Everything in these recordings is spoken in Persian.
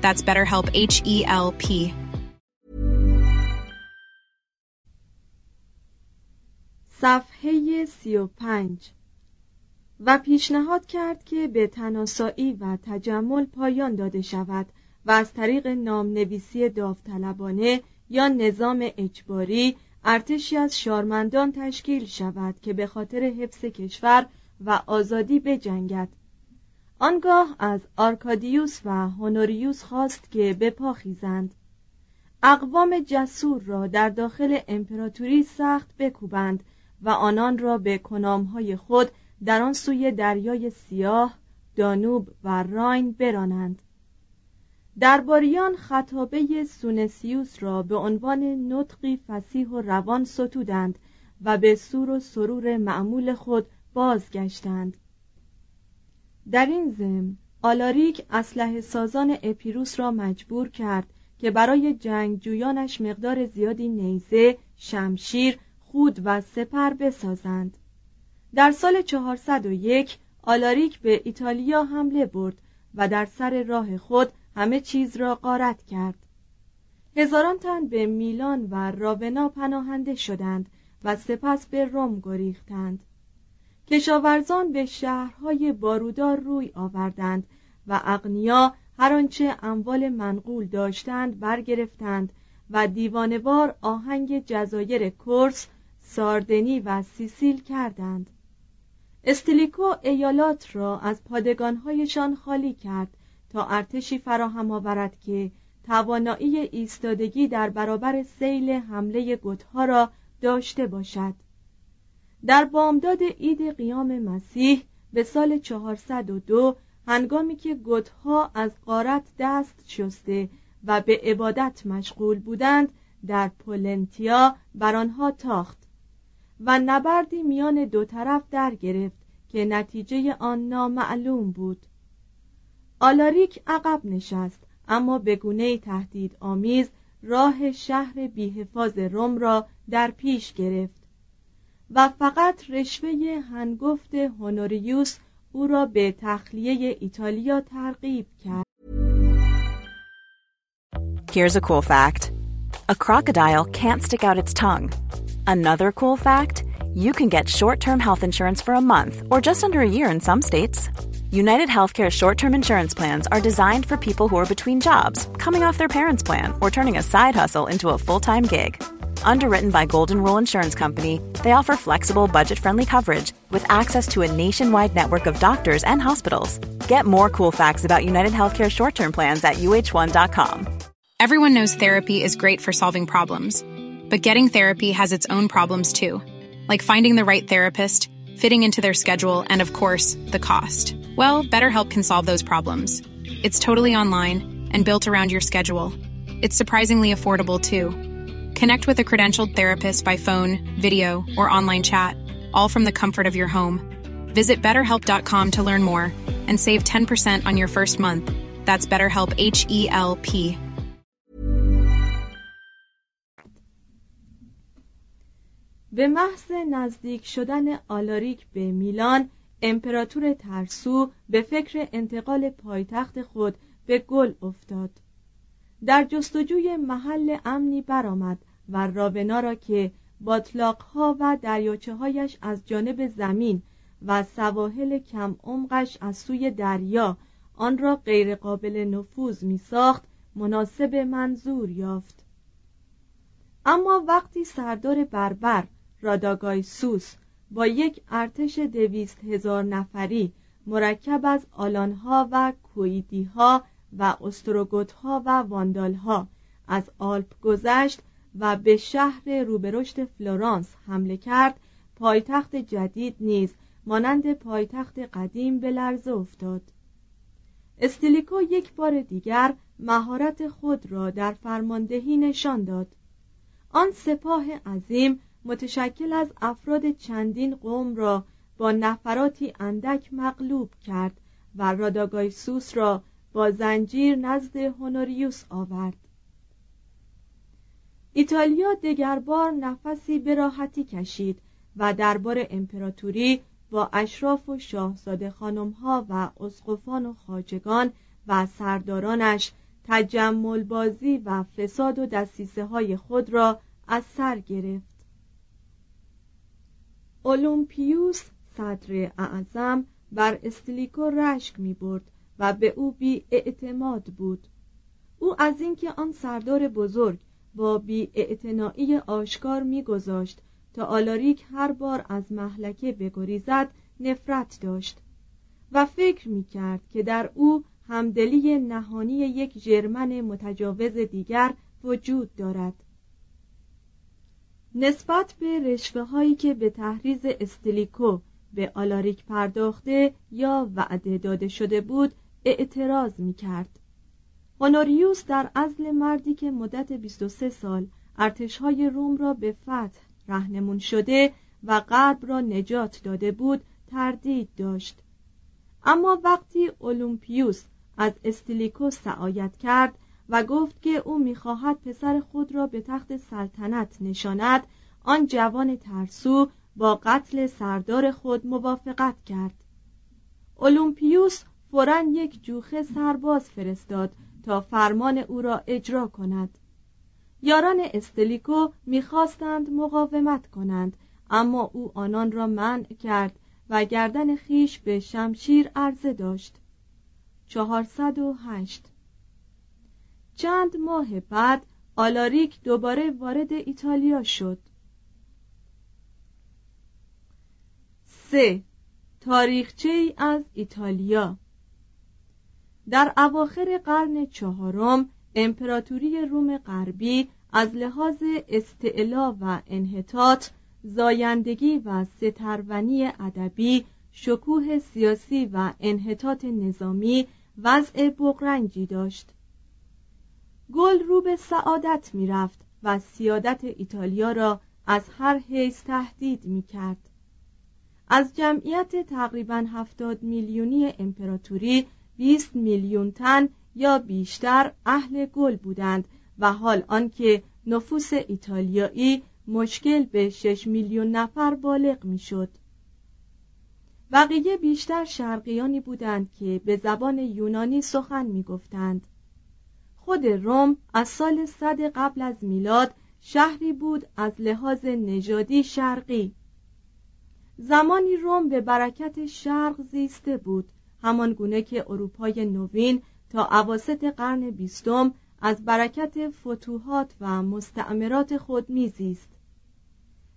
That's BetterHelp H E L P. صفحه سی و پنج و پیشنهاد کرد که به تناسایی و تجمل پایان داده شود و از طریق نامنویسی داوطلبانه یا نظام اجباری ارتشی از شارمندان تشکیل شود که به خاطر حفظ کشور و آزادی بجنگد آنگاه از آرکادیوس و هونوریوس خواست که به پا خیزند اقوام جسور را در داخل امپراتوری سخت بکوبند و آنان را به کنامهای خود در آن سوی دریای سیاه دانوب و راین برانند. درباریان خطابه سونسیوس را به عنوان نطقی فسیح و روان ستودند و به سور و سرور معمول خود بازگشتند. در این ضمن آلاریک اسلحه سازان اپیروس را مجبور کرد که برای جنگجویانش مقدار زیادی نیزه، شمشیر، خود و سپر بسازند. در سال 401 آلاریک به ایتالیا حمله برد و در سر راه خود همه چیز را غارت کرد. هزاران تن به میلان و راونا پناهنده شدند و سپس به روم گریختند. کشاورزان به شهرهای بارودار روی آوردند و اغنیا هر آنچه اموال منقول داشتند برگرفتند و دیوانوار آهنگ جزایر کورس ساردنی و سیسیل کردند. استلیکو ایالات را از پادگانهایشان خالی کرد تا ارتشی فراهم آورد که توانایی ایستادگی در برابر سیل حمله گتها را داشته باشد. در بامداد عید قیام مسیح به سال 402 هنگامی که گتها از قارت دست شسته و به عبادت مشغول بودند در پولنتیا بر آنها تاخت و نبردی میان دو طرف در گرفت که نتیجه آن نامعلوم بود. آلاریک عقب نشست اما به گونه تهدید آمیز راه شهر بیحفاظ روم را در پیش گرفت. و فقط رشوه هنگفت هونوریوس او را به تخلیه ایتالیا ترغیب کرد Here's a cool fact. A crocodile can't stick out its tongue. Another cool fact, you can get short-term health insurance for a month or just under a year in some states. United Healthcare short-term insurance plans are designed for people who are between jobs, coming off their parents' plan, or turning a side hustle into a full-time gig. Underwritten by Golden Rule Insurance Company, they offer flexible, budget-friendly coverage with access to a nationwide network of doctors and hospitals. Get more cool facts about United Healthcare short-term plans at uh1.com. Everyone knows therapy is great for solving problems, but getting therapy has its own problems too, like finding the right therapist, fitting into their schedule, and of course, the cost. Well, BetterHelp can solve those problems. It's totally online and built around your schedule. It's surprisingly affordable too. Connect with a credentialed therapist by phone, video, or online chat, all from the comfort of your home. Visit betterhelp.com to learn more and save 10% on your first month. That's BetterHelp H E L P. به محض نزدیک شدن آلاریک به میلان، امپراتور ترسو به فکر انتقال پایتخت خود به گل افتاد. در جستجوی محل امنی برآمد و راونا را که باطلاقها و دریاچه هایش از جانب زمین و سواحل کم عمقش از سوی دریا آن را غیرقابل نفوذ می ساخت مناسب منظور یافت. اما وقتی سردار بربر راداگایسوس با یک ارتش دویست هزار نفری مرکب از آلانها و کویدیها و استروگوتها و واندالها از آلپ گذشت و به شهر روبرشت فلورانس حمله کرد. پایتخت جدید نیز مانند پایتخت قدیم به لرزه افتاد. استیلیکو یک بار دیگر مهارت خود را در فرماندهی نشان داد. آن سپاه عظیم متشکل از افراد چندین قوم را با نفراتی اندک مغلوب کرد و راداگایسوس را با زنجیر نزد هونوریوس آورد. ایتالیا دگربار نفسی به راحتی کشید و دربار امپراتوری با اشراف و شاهزاده خانمها و اسقفان و خاجگان و سردارانش تجمل بازی و فساد و دستیسه های خود را از سر گرفت. اولومپیوس صدر اعظم بر استلیکو رشک می برد و به او بی اعتماد بود. او از اینکه آن سردار بزرگ با بی آشکار میگذاشت تا آلاریک هر بار از محلکه بگریزد نفرت داشت و فکر می کرد که در او همدلی نهانی یک جرمن متجاوز دیگر وجود دارد. نسبت به رشوه هایی که به تحریز استلیکو به آلاریک پرداخته یا وعده داده شده بود اعتراض می کرد هونوریوس در ازل مردی که مدت 23 سال ارتشهای روم را به فتح رهنمون شده و غرب را نجات داده بود تردید داشت. اما وقتی اولومپیوس از استیلیکوس سعایت کرد و گفت که او می‌خواهد پسر خود را به تخت سلطنت نشاند آن جوان ترسو با قتل سردار خود موافقت کرد. اولومپیوس فورا یک جوخه سرباز فرستاد تا فرمان او را اجرا کند. یاران استلیکو می‌خواستند مقاومت کنند اما او آنان را منع کرد و گردن خیش به شمشیر عرضه داشت. چهارصد و هشت. چند ماه بعد آلاریک دوباره وارد ایتالیا شد. سه. تاریخچه از ایتالیا. در اواخر قرن چهارم امپراتوری روم غربی از لحاظ استعلا و انحطاط زایندگی و سترونی ادبی شکوه سیاسی و انحطاط نظامی وضع بغرنجی داشت گل رو به سعادت می‌رفت و سیادت ایتالیا را از هر حیث تهدید می کرد. از جمعیت تقریبا هفتاد میلیونی امپراتوری 20 میلیون تن یا بیشتر اهل گل بودند و حال آنکه نفوس ایتالیایی مشکل به 6 میلیون نفر بالغ می‌شد. بقیه بیشتر شرقیانی بودند که به زبان یونانی سخن می‌گفتند. خود روم از سال صد قبل از میلاد شهری بود از لحاظ نژادی شرقی زمانی روم به برکت شرق زیسته بود همان گونه که اروپای نوین تا عواسط قرن بیستم از برکت فتوحات و مستعمرات خود میزیست.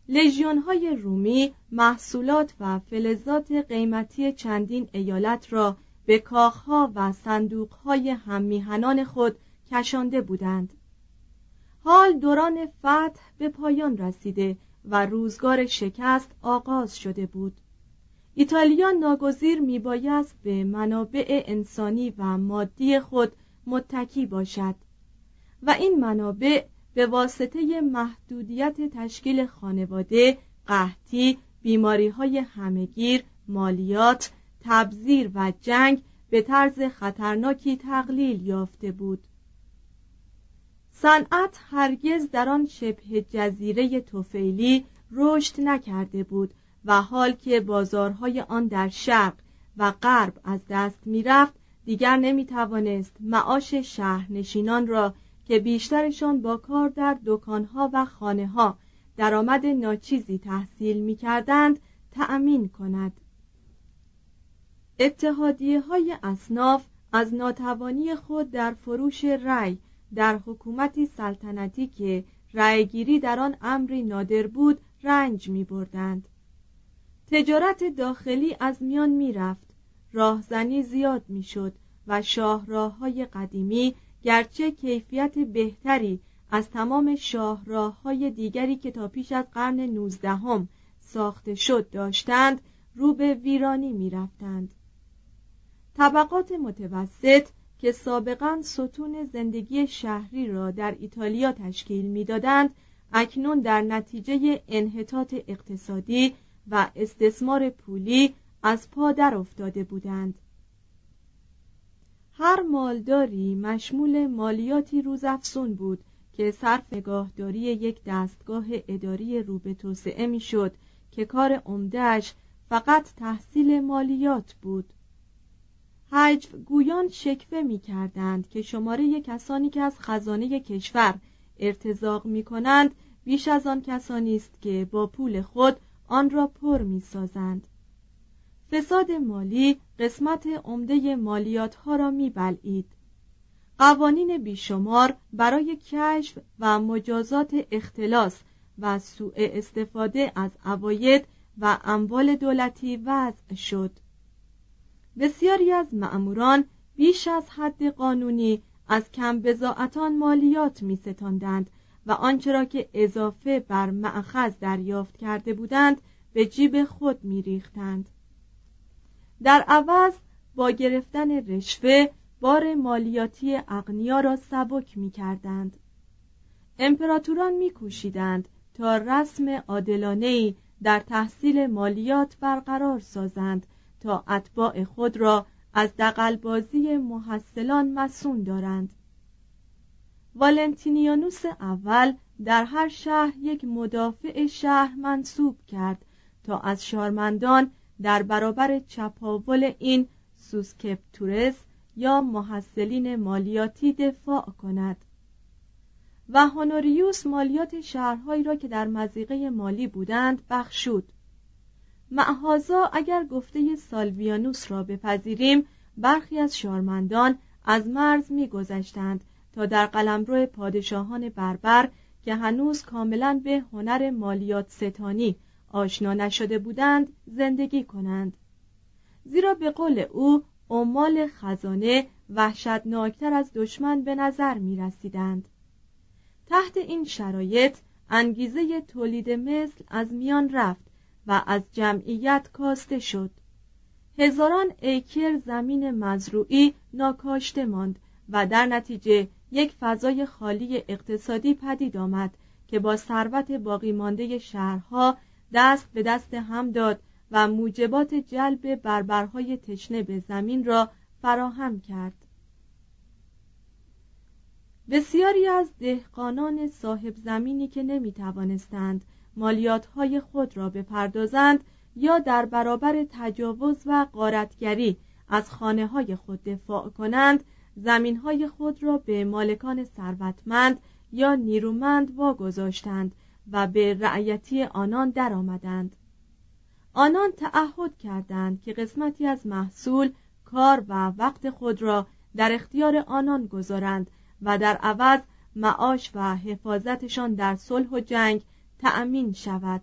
لژیون های رومی محصولات و فلزات قیمتی چندین ایالت را به کاخها و صندوقهای هممیهنان خود کشانده بودند. حال دوران فتح به پایان رسیده و روزگار شکست آغاز شده بود. ایتالیا ناگزیر میبایست به منابع انسانی و مادی خود متکی باشد و این منابع به واسطه محدودیت تشکیل خانواده، قحطی، بیماری های مالیات، تبذیر و جنگ به طرز خطرناکی تقلیل یافته بود. صنعت هرگز در آن شبه جزیره توفیلی رشد نکرده بود و حال که بازارهای آن در شرق و غرب از دست می‌رفت دیگر نمی‌توانست معاش شهرنشینان را که بیشترشان با کار در دکانها و خانه ها درآمد ناچیزی تحصیل می کردند تأمین کند اتحادیه های اصناف از ناتوانی خود در فروش رأی در حکومتی سلطنتی که رأیگیری در آن امری نادر بود رنج می بردند. تجارت داخلی از میان می رفت راهزنی زیاد می شد و شاهراه های قدیمی گرچه کیفیت بهتری از تمام شاهراه های دیگری که تا پیش از قرن نوزدهم ساخته شد داشتند رو به ویرانی می رفتند. طبقات متوسط که سابقا ستون زندگی شهری را در ایتالیا تشکیل می‌دادند اکنون در نتیجه انحطاط اقتصادی و استثمار پولی از پا در افتاده بودند. هر مالداری مشمول مالیاتی روزافزون بود که صرف نگاهداری یک دستگاه اداری رو به توسعه می‌شد که کار عمدهش فقط تحصیل مالیات بود. حجف گویان شکوه می کردند که شماره کسانی که از خزانه کشور ارتزاق می کنند بیش از آن کسانی است که با پول خود آن را پر می سازند. فساد مالی قسمت عمده مالیات ها را می بلعید. قوانین بیشمار برای کشف و مجازات اختلاس و سوء استفاده از عواید و اموال دولتی وضع شد. بسیاری از مأموران بیش از حد قانونی از کم بزاعتان مالیات می ستاندند و آنچه را که اضافه بر معخذ دریافت کرده بودند به جیب خود می ریختند. در عوض با گرفتن رشوه بار مالیاتی اغنیا را سبک می کردند. امپراتوران می کوشیدند تا رسم عادلانه در تحصیل مالیات برقرار سازند تا اتباع خود را از دقلبازی محصلان مسون دارند والنتینیانوس اول در هر شهر یک مدافع شهر منصوب کرد تا از شارمندان در برابر چپاول این سوسکپتورس یا محصلین مالیاتی دفاع کند. و هونوریوس مالیات شهرهایی را که در مزیقه مالی بودند بخشود. معهازا اگر گفته سالویانوس را بپذیریم برخی از شارمندان از مرز میگذشتند تا در قلمرو پادشاهان بربر که هنوز کاملا به هنر مالیات ستانی آشنا نشده بودند زندگی کنند زیرا به قول او عمال خزانه وحشتناکتر از دشمن به نظر می رسیدند. تحت این شرایط انگیزه تولید مثل از میان رفت و از جمعیت کاسته شد هزاران ایکر زمین مزروعی ناکاشته ماند و در نتیجه یک فضای خالی اقتصادی پدید آمد که با ثروت باقی مانده شهرها دست به دست هم داد و موجبات جلب بربرهای تشنه به زمین را فراهم کرد. بسیاری از دهقانان صاحب زمینی که نمی توانستند مالیات خود را بپردازند یا در برابر تجاوز و قارتگری از خانه های خود دفاع کنند زمین های خود را به مالکان ثروتمند یا نیرومند واگذاشتند و به رعیتی آنان درآمدند. آنان تعهد کردند که قسمتی از محصول کار و وقت خود را در اختیار آنان گذارند و در عوض معاش و حفاظتشان در صلح و جنگ تأمین شود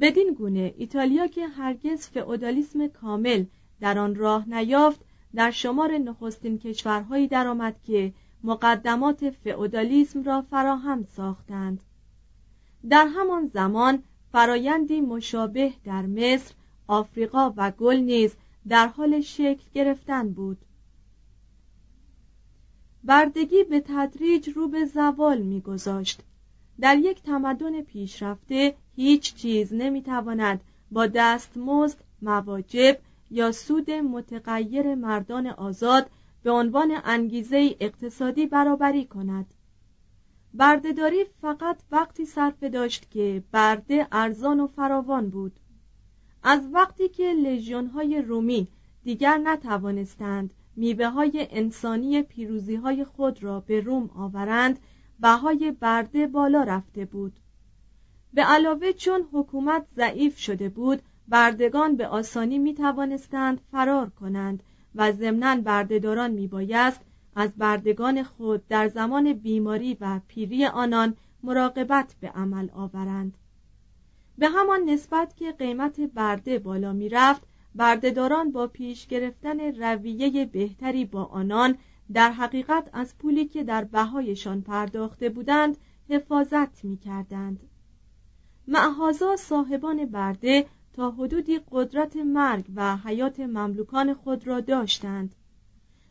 بدین گونه ایتالیا که هرگز فئودالیسم کامل در آن راه نیافت در شمار نخستین کشورهایی درآمد که مقدمات فئودالیسم را فراهم ساختند. در همان زمان فرایندی مشابه در مصر آفریقا و گل نیز در حال شکل گرفتن بود. بردگی به تدریج رو به زوال میگذاشت. در یک تمدن پیشرفته هیچ چیز نمی‌تواند با دستمزد مواجب یا سود متغیر مردان آزاد به عنوان انگیزه اقتصادی برابری کند. بردهداری فقط وقتی صرفه داشت که برده ارزان و فراوان بود. از وقتی که لژیون های رومی دیگر نتوانستند میوه های انسانی پیروزی های خود را به روم آورند بهای برده بالا رفته بود. به علاوه چون حکومت ضعیف شده بود بردگان به آسانی می توانستند فرار کنند و ضمناً بردهداران می بایست از بردگان خود در زمان بیماری و پیری آنان مراقبت به عمل آورند. به همان نسبت که قیمت برده بالا می رفت بردهداران با پیش گرفتن رویه بهتری با آنان در حقیقت از پولی که در بهایشان پرداخته بودند حفاظت می کردند معهازا صاحبان برده تا حدودی قدرت مرگ و حیات مملوکان خود را داشتند.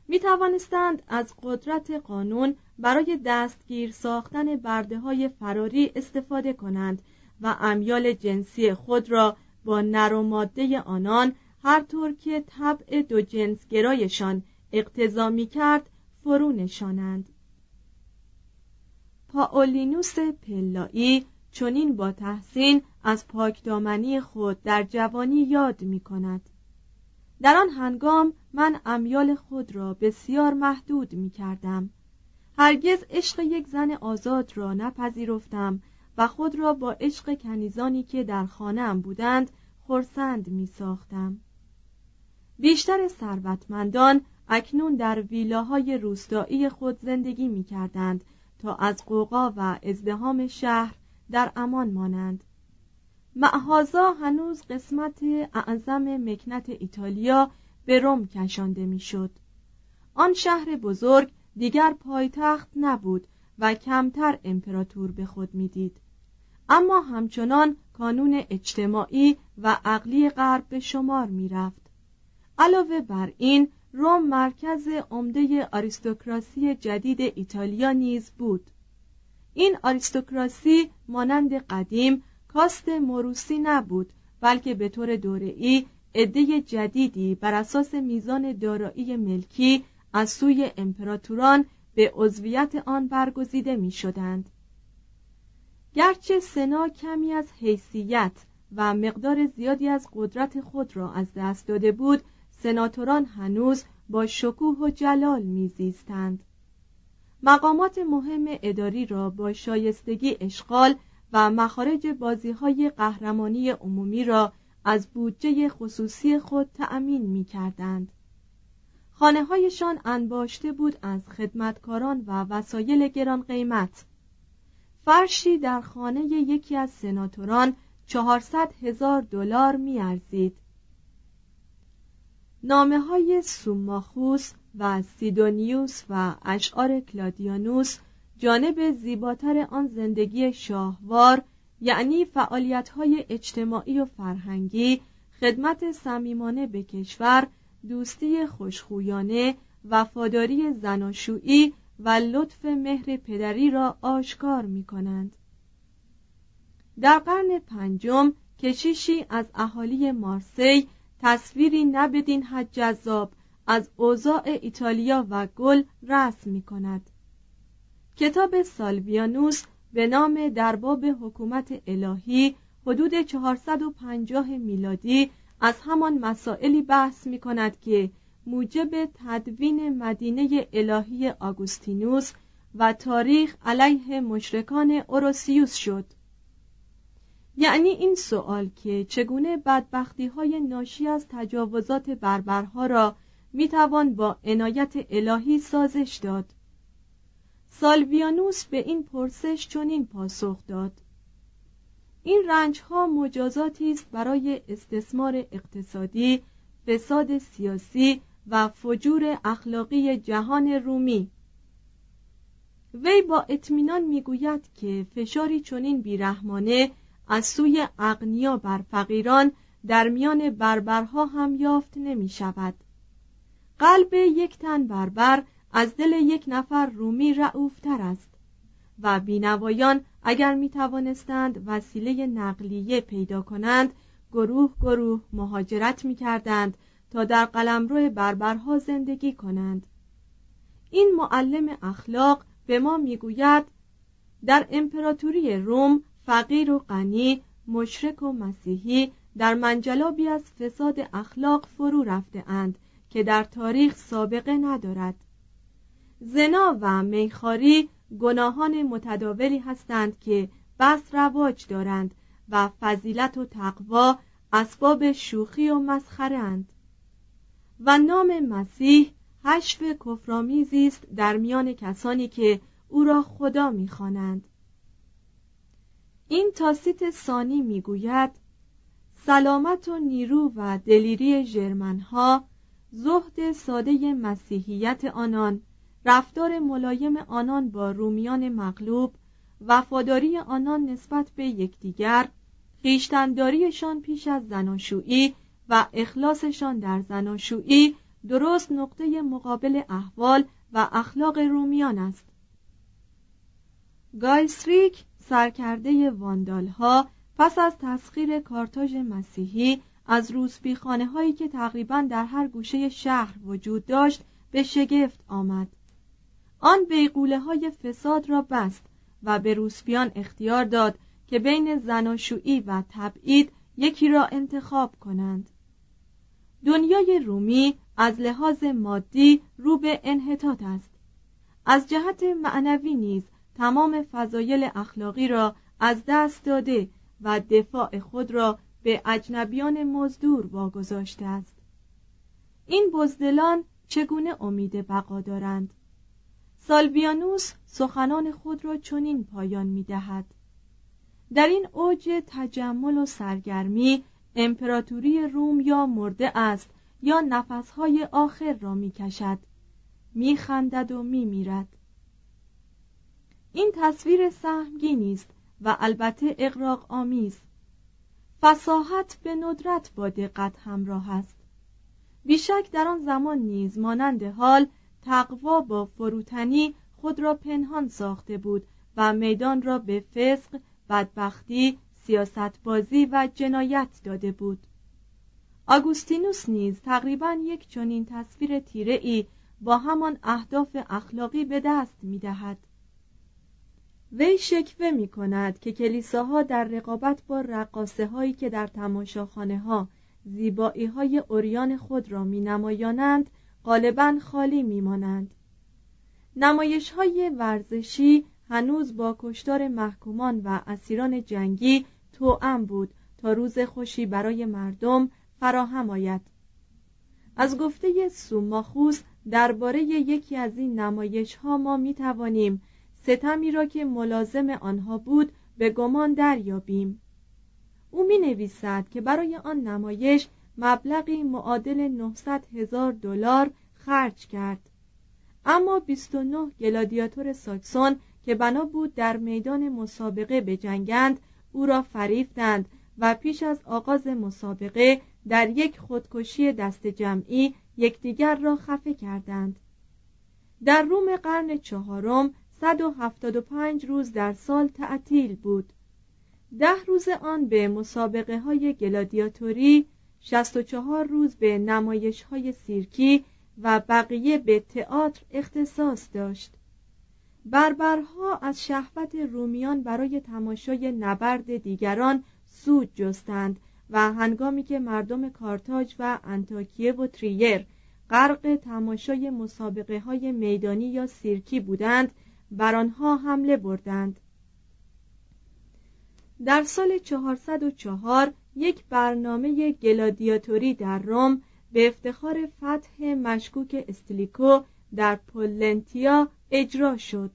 می توانستند از قدرت قانون برای دستگیر ساختن برده های فراری استفاده کنند و امیال جنسی خود را با نر و ماده آنان هر طور که طبع دو جنس گرایشان اقتضا می کرد فرو نشانند پاولینوس پلایی چنین با تحسین از پاکدامنی خود در جوانی یاد می کند در آن هنگام من امیال خود را بسیار محدود می کردم هرگز عشق یک زن آزاد را نپذیرفتم و خود را با عشق کنیزانی که در خانهام بودند خرسند می ساختم بیشتر ثروتمندان اکنون در ویلاهای روستایی خود زندگی می کردند تا از قوقا و ازدهام شهر در امان مانند. معهازا هنوز قسمت اعظم مکنت ایتالیا به روم کشانده می‌شد. آن شهر بزرگ دیگر پایتخت نبود و کمتر امپراتور به خود می‌دید. اما همچنان کانون اجتماعی و عقلی غرب به شمار می‌رفت. علاوه بر این روم مرکز عمده آریستوکراسی جدید ایتالیا نیز بود. این آریستوکراسی مانند قدیم کاست موروسی نبود بلکه به طور دوره‌ای عده جدیدی بر اساس میزان دارایی ملکی از سوی امپراتوران به عضویت آن برگزیده می شدند. گرچه سنا کمی از حیثیت و مقدار زیادی از قدرت خود را از دست داده بود سناتوران هنوز با شکوه و جلال میزیستند مقامات مهم اداری را با شایستگی اشغال و مخارج بازی های قهرمانی عمومی را از بودجه خصوصی خود تأمین می کردند. خانه هایشان انباشته بود از خدمتکاران و وسایل گران قیمت فرشی در خانه یکی از سناتوران چهارصد هزار دلار میارزید نامه های سوماخوس و سیدونیوس و اشعار کلادیانوس جانب زیباتر آن زندگی شاهوار یعنی فعالیت های اجتماعی و فرهنگی خدمت صمیمانه به کشور دوستی خوشخویانه وفاداری زناشویی و لطف مهر پدری را آشکار می کنند. در قرن پنجم کشیشی از اهالی مارسی تصویری نبدین حد جذاب از اوضاع ایتالیا و گل رسم می کند کتاب سالویانوس به نام درباب حکومت الهی حدود 450 میلادی از همان مسائلی بحث می کند که موجب تدوین مدینه الهی آگوستینوس و تاریخ علیه مشرکان اوروسیوس شد. یعنی این سوال که چگونه بدبختی های ناشی از تجاوزات بربرها را می‌توان با عنایت الهی سازش داد. سالویانوس به این پرسش چنین پاسخ داد. این رنج ها مجازاتی است برای استثمار اقتصادی فساد سیاسی و فجور اخلاقی جهان رومی. وی با اطمینان می‌گوید که فشاری چنین بیرحمانه از سوی اغنیا بر فقیران در میان بربرها هم یافت نمی شود قلب یک تن بربر از دل یک نفر رومی رعوفتر است و بینوایان اگر می توانستند وسیله نقلیه پیدا کنند گروه گروه مهاجرت می کردند تا در قلمرو بربرها زندگی کنند. این معلم اخلاق به ما می‌گوید در امپراتوری روم فقیر و غنی مشرک و مسیحی در منجلابی از فساد اخلاق فرو رفته اند که در تاریخ سابقه ندارد. زنا و میخاری گناهان متداولی هستند که بس رواج دارند و فضیلت و تقوا اسباب شوخی و مسخرند و نام مسیح حشف کفرآمیزی است در میان کسانی که او را خدا می‌خوانند. این تاسیت ثانی می‌گوید سلامت و نیرو و دلیری ژرمنها زهد ساده مسیحیت آنان رفتار ملایم آنان با رومیان مغلوب وفاداری آنان نسبت به یکدیگر خیشتنداریشان پیش از زناشویی و اخلاصشان در زناشویی درست نقطه مقابل احوال و اخلاق رومیان است. گایسریک سرکرده واندال ها پس از تسخیر کارتاژ مسیحی از روسپیخانه هایی که تقریبا در هر گوشه شهر وجود داشت به شگفت آمد. آن بیغوله های فساد را بست و به روسپیان اختیار داد که بین زناشویی و تبعید یکی را انتخاب کنند. دنیای رومی از لحاظ مادی رو به انحطاط است. از جهت معنوی نیز تمام فضایل اخلاقی را از دست داده و دفاع خود را به اجنبیان مزدور واگذاشته است. این بزدلان چگونه امید بقا دارند؟ سالویانوس سخنان خود را چنین پایان می دهد. در این اوج تجمل و سرگرمی امپراتوری روم یا مرده است یا نفسهای آخر را می کشد. می خندد و می میرد. این تصویر سهمگینی است و البته اقراق آمیز فساحت به ندرت با دقت همراه است بیشک در آن زمان نیز مانند حال تقوا با فروتنی خود را پنهان ساخته بود و میدان را به فسق بدبختی سیاستبازی و جنایت داده بود آگوستینوس نیز تقریبا یک چنین تصویر تیره ای با همان اهداف اخلاقی به دست می دهد. وی شکوه می کند که کلیساها در رقابت با رقاصه هایی که در تماشاخانه ها زیبایی های اوریان خود را می نمایانند غالبا خالی می مانند. نمایش های ورزشی هنوز با کشتار محکومان و اسیران جنگی توأم بود تا روز خوشی برای مردم فراهم آید از گفته سوماخوس درباره یکی از این نمایش ها ما می توانیم ستمی را که ملازم آنها بود به گمان دریابیم. او می نویسد که برای آن نمایش مبلغی معادل 900 هزار دلار خرج کرد. اما 29 گلادیاتور ساکسون که بنا بود در میدان مسابقه بجنگند او را فریفتند و پیش از آغاز مسابقه در یک خودکشی دست جمعی یکدیگر را خفه کردند. در روم قرن چهارم 175 روز در سال تعطیل بود. ده روز آن به مسابقه های گلادیاتوری 64 روز به نمایش های سیرکی و بقیه به تئاتر اختصاص داشت. بربرها از شهوت رومیان برای تماشای نبرد دیگران سود جستند و هنگامی که مردم کارتاج و انتاکیه و تریر غرق تماشای مسابقه های میدانی یا سیرکی بودند بر آنها حمله بردند. در سال 404 یک برنامه گلادیاتوری در روم به افتخار فتح مشکوک استلیکو در پولنتیا اجرا شد.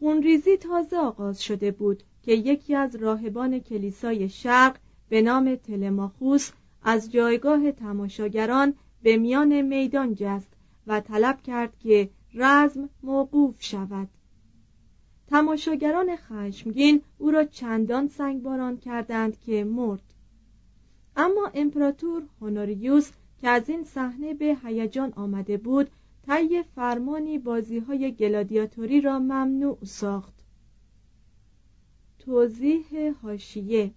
خونریزی تازه آغاز شده بود که یکی از راهبان کلیسای شرق به نام تلماخوس از جایگاه تماشاگران به میان میدان جست و طلب کرد که رزم موقوف شود. تماشاگران خشمگین او را چندان سنگباران کردند که مرد. اما امپراتور هونوریوس که از این صحنه به هیجان آمده بود طی فرمانی بازی های گلادیاتوری را ممنوع ساخت. توضیح هاشیه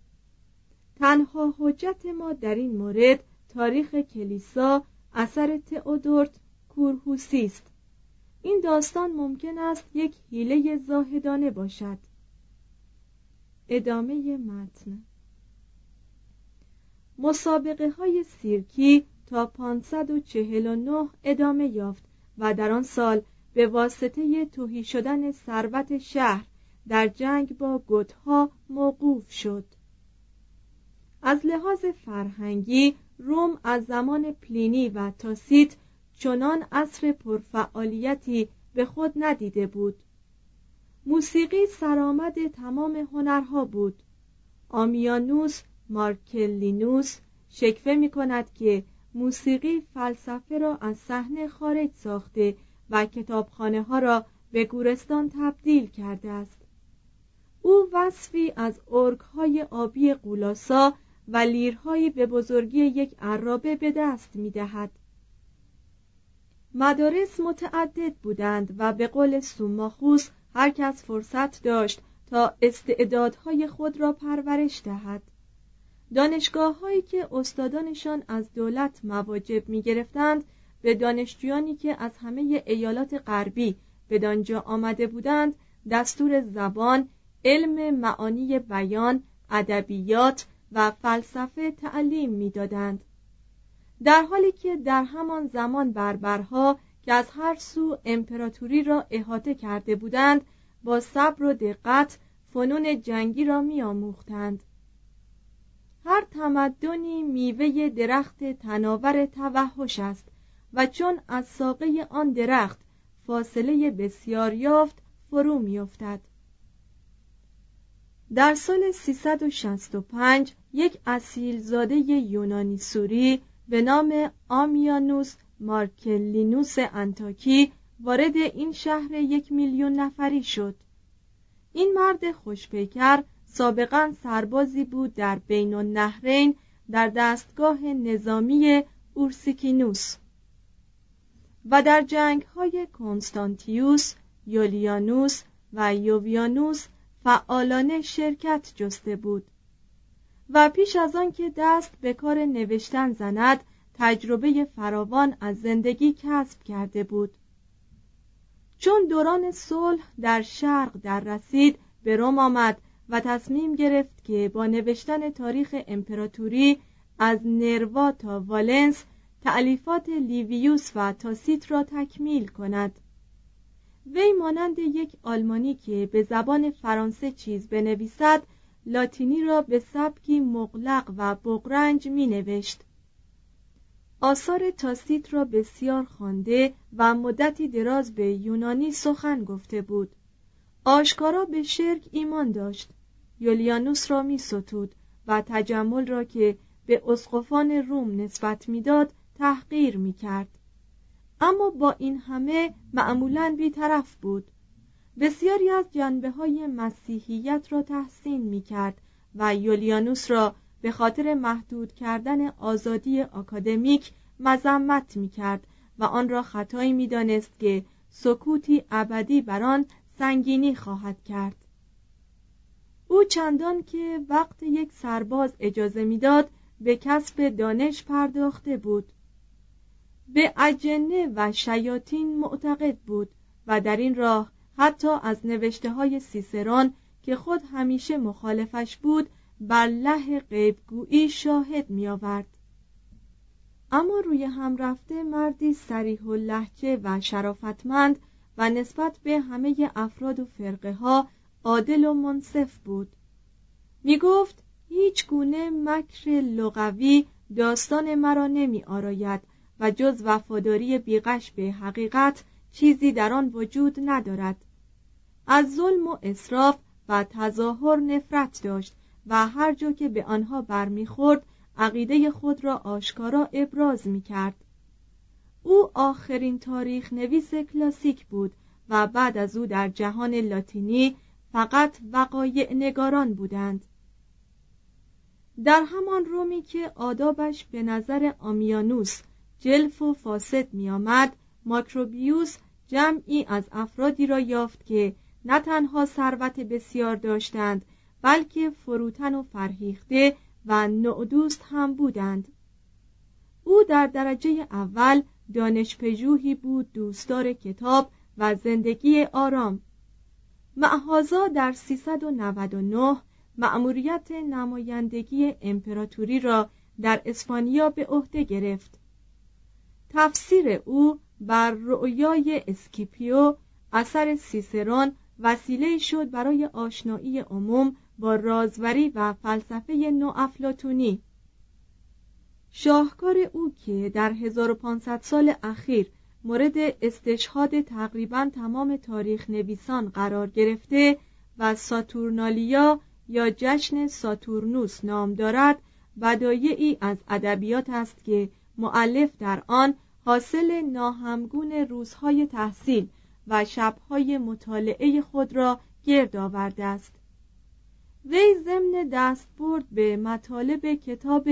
تنها حجت ما در این مورد تاریخ کلیسا اثر تئودورت کورهوسی است. این داستان ممکن است یک حیله زاهدانه باشد. ادامه متن. مسابقه های سیرکی تا 549 ادامه یافت و در آن سال به واسطه توهی شدن ثروت شهر در جنگ با گوتها موقوف شد. از لحاظ فرهنگی روم از زمان پلینی و تاسیت چنان عصر پرفعالیتی به خود ندیده بود. موسیقی سرآمد تمام هنرها بود. آمیانوس مارکلینوس شکوه می کند که موسیقی فلسفه را از صحنه خارج ساخته و کتابخانه ها را به گورستان تبدیل کرده است. او وصفی از ارگ های آبی قولاسا و لیرهایی به بزرگی یک عرابه به دست می دهد. مدارس متعدد بودند و به قول سوماخوس هر کس فرصت داشت تا استعدادهای خود را پرورش دهد دانشگاه هایی که استادانشان از دولت مواجب می گرفتند به دانشجویانی که از همه ایالات غربی به دانجا آمده بودند دستور زبان، علم معانی بیان، ادبیات و فلسفه تعلیم می‌دادند. در حالی که در همان زمان بربرها که از هر سو امپراتوری را احاطه کرده بودند با صبر و دقت فنون جنگی را میآموختند. هر تمدنی میوه درخت تناور توحش است و چون از ساقه آن درخت فاصله بسیار یافت فرو میافتد. در سال 365 یک اصیلزاده یونانی سوری به نام آمیانوس مارکلینوس انتاکی وارد این شهر یک میلیون نفری شد. این مرد خوشپیکر سابقا سربازی بود در بین النهرین در دستگاه نظامی اورسیکینوس و در جنگ های کنستانتیوس، یولیانوس و یوویانوس فعالانه شرکت جسته بود. و پیش از آن که دست به کار نوشتن زند تجربه فراوان از زندگی کسب کرده بود. چون دوران صلح در شرق در رسید به روم آمد و تصمیم گرفت که با نوشتن تاریخ امپراتوری از نروا تا والنس تعلیفات لیویوس و تاسیت را تکمیل کند. وی مانند یک آلمانی که به زبان فرانسه چیز بنویسد لاتینی را به سبکی مغلق و بغرنج می نوشت آثار تاسیت را بسیار خوانده و مدتی دراز به یونانی سخن گفته بود. آشکارا به شرک ایمان داشت. یولیانوس را می ستود و تجمل را که به اسقفان روم نسبت می‌داد تحقیر می کرد. اما با این همه معمولا بیطرف بود. بسیاری از جنبه های مسیحیت را تحسین می کرد و یولیانوس را به خاطر محدود کردن آزادی آکادمیک مذمت می کرد و آن را خطایی می دانست که سکوتی ابدی بر آن سنگینی خواهد کرد. او چندان که وقت یک سرباز اجازه می‌داد به کسب دانش پرداخته بود. به اجنه و شیاطین معتقد بود و در این راه حتی از نوشته های سیسران که خود همیشه مخالفش بود بر له غیبگویی شاهد می آورد. اما روی هم رفته مردی سریح و لحجه و شرافتمند و نسبت به همه افراد و فرقه ها عادل و منصف بود می گفت هیچ گونه مکر لغوی داستان مرا نمی آراید و جز وفاداری بیغش به حقیقت چیزی در آن وجود ندارد از ظلم و اصراف و تظاهر نفرت داشت و هر جا که به آنها برمیخورد عقیده خود را آشکارا ابراز می کرد. او آخرین تاریخ نویس کلاسیک بود و بعد از او در جهان لاتینی فقط وقایع نگاران بودند در همان رومی که آدابش به نظر آمیانوس جلف و فاسد می آمد ماکروبیوس جمعی از افرادی را یافت که نه تنها ثروت بسیار داشتند بلکه فروتن و فرهیخته و نعدوست هم بودند. او در درجه اول دانشپژوهی بود دوستدار کتاب و زندگی آرام. معهازا در 399 مأموریت نمایندگی امپراتوری را در اسپانیا به عهده گرفت. تفسیر او بر رؤیای اسکیپیو اثر سیسرون وسیله شد برای آشنایی عموم با رازوری و فلسفه نوافلاتونی. شاهکار او که در 1500 سال اخیر مورد استشهاد تقریبا تمام تاریخ نویسان قرار گرفته و ساتورنالیا یا جشن ساتورنوس نام دارد بدایعی از ادبیات است که معلف در آن حاصل ناهمگون روزهای تحصیل و شبهای مطالعه خود را گرد آورده است. وی ضمن دستبرد به مطالب کتاب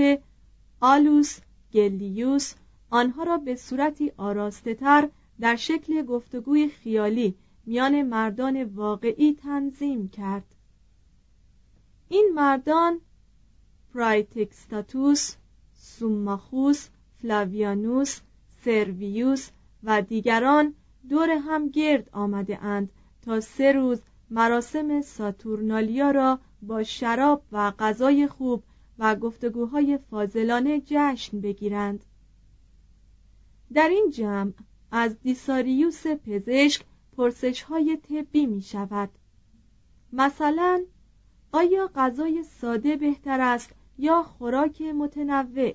آلوس گلیوس آنها را به صورتی آراسته تر در شکل گفتگوی خیالی میان مردان واقعی تنظیم کرد. این مردان پرایتکستاتوس سوماخوس فلاویانوس سرویوس و دیگران دور هم گرد آمده اند تا سه روز مراسم ساتورنالیا را با شراب و غذای خوب و گفتگوهای فاضلانه جشن بگیرند. در این جمع از دیساریوس پزشک پرسش های طبی می شود مثلا آیا غذای ساده بهتر است یا خوراک متنوع؟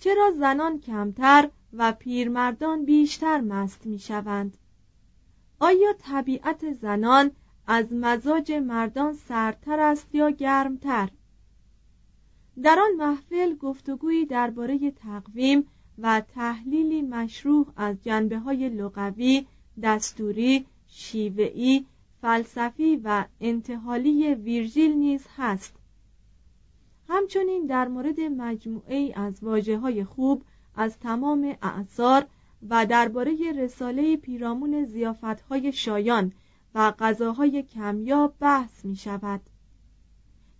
چرا زنان کمتر و پیرمردان بیشتر مست می شوند آیا طبیعت زنان از مزاج مردان سردتر است یا گرمتر؟ در آن محفل گفتگویی درباره تقویم و تحلیلی مشروع از جنبه های لغوی، دستوری، شیوعی، فلسفی و انتحالی ویرژیل نیز هست. همچنین در مورد مجموعه از واجه های خوب از تمام اعثار و درباره رساله پیرامون های شایان و غذاهای کمیاب بحث می شود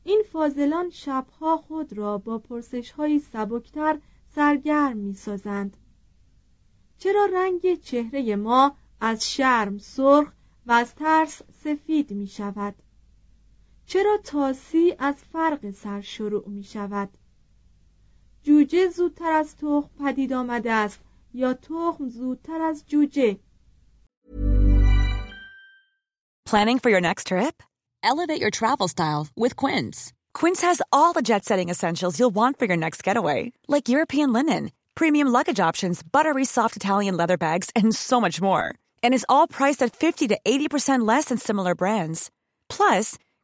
این فاضلان شبها خود را با پرسش های سبکتر سرگرم می سازند چرا رنگ چهره ما از شرم سرخ و از ترس سفید می شود چرا تاسی از فرق سر شروع می شود جوجه زودتر از تخم پدید آمده است یا تخم زودتر از جوجه Planning for your next trip? Elevate your travel style with Quince. Quince has all the jet-setting essentials you'll want for your next getaway, like European linen, premium luggage options, buttery soft Italian leather bags, and so much more. And is all priced at 50 to 80% less than similar brands. Plus,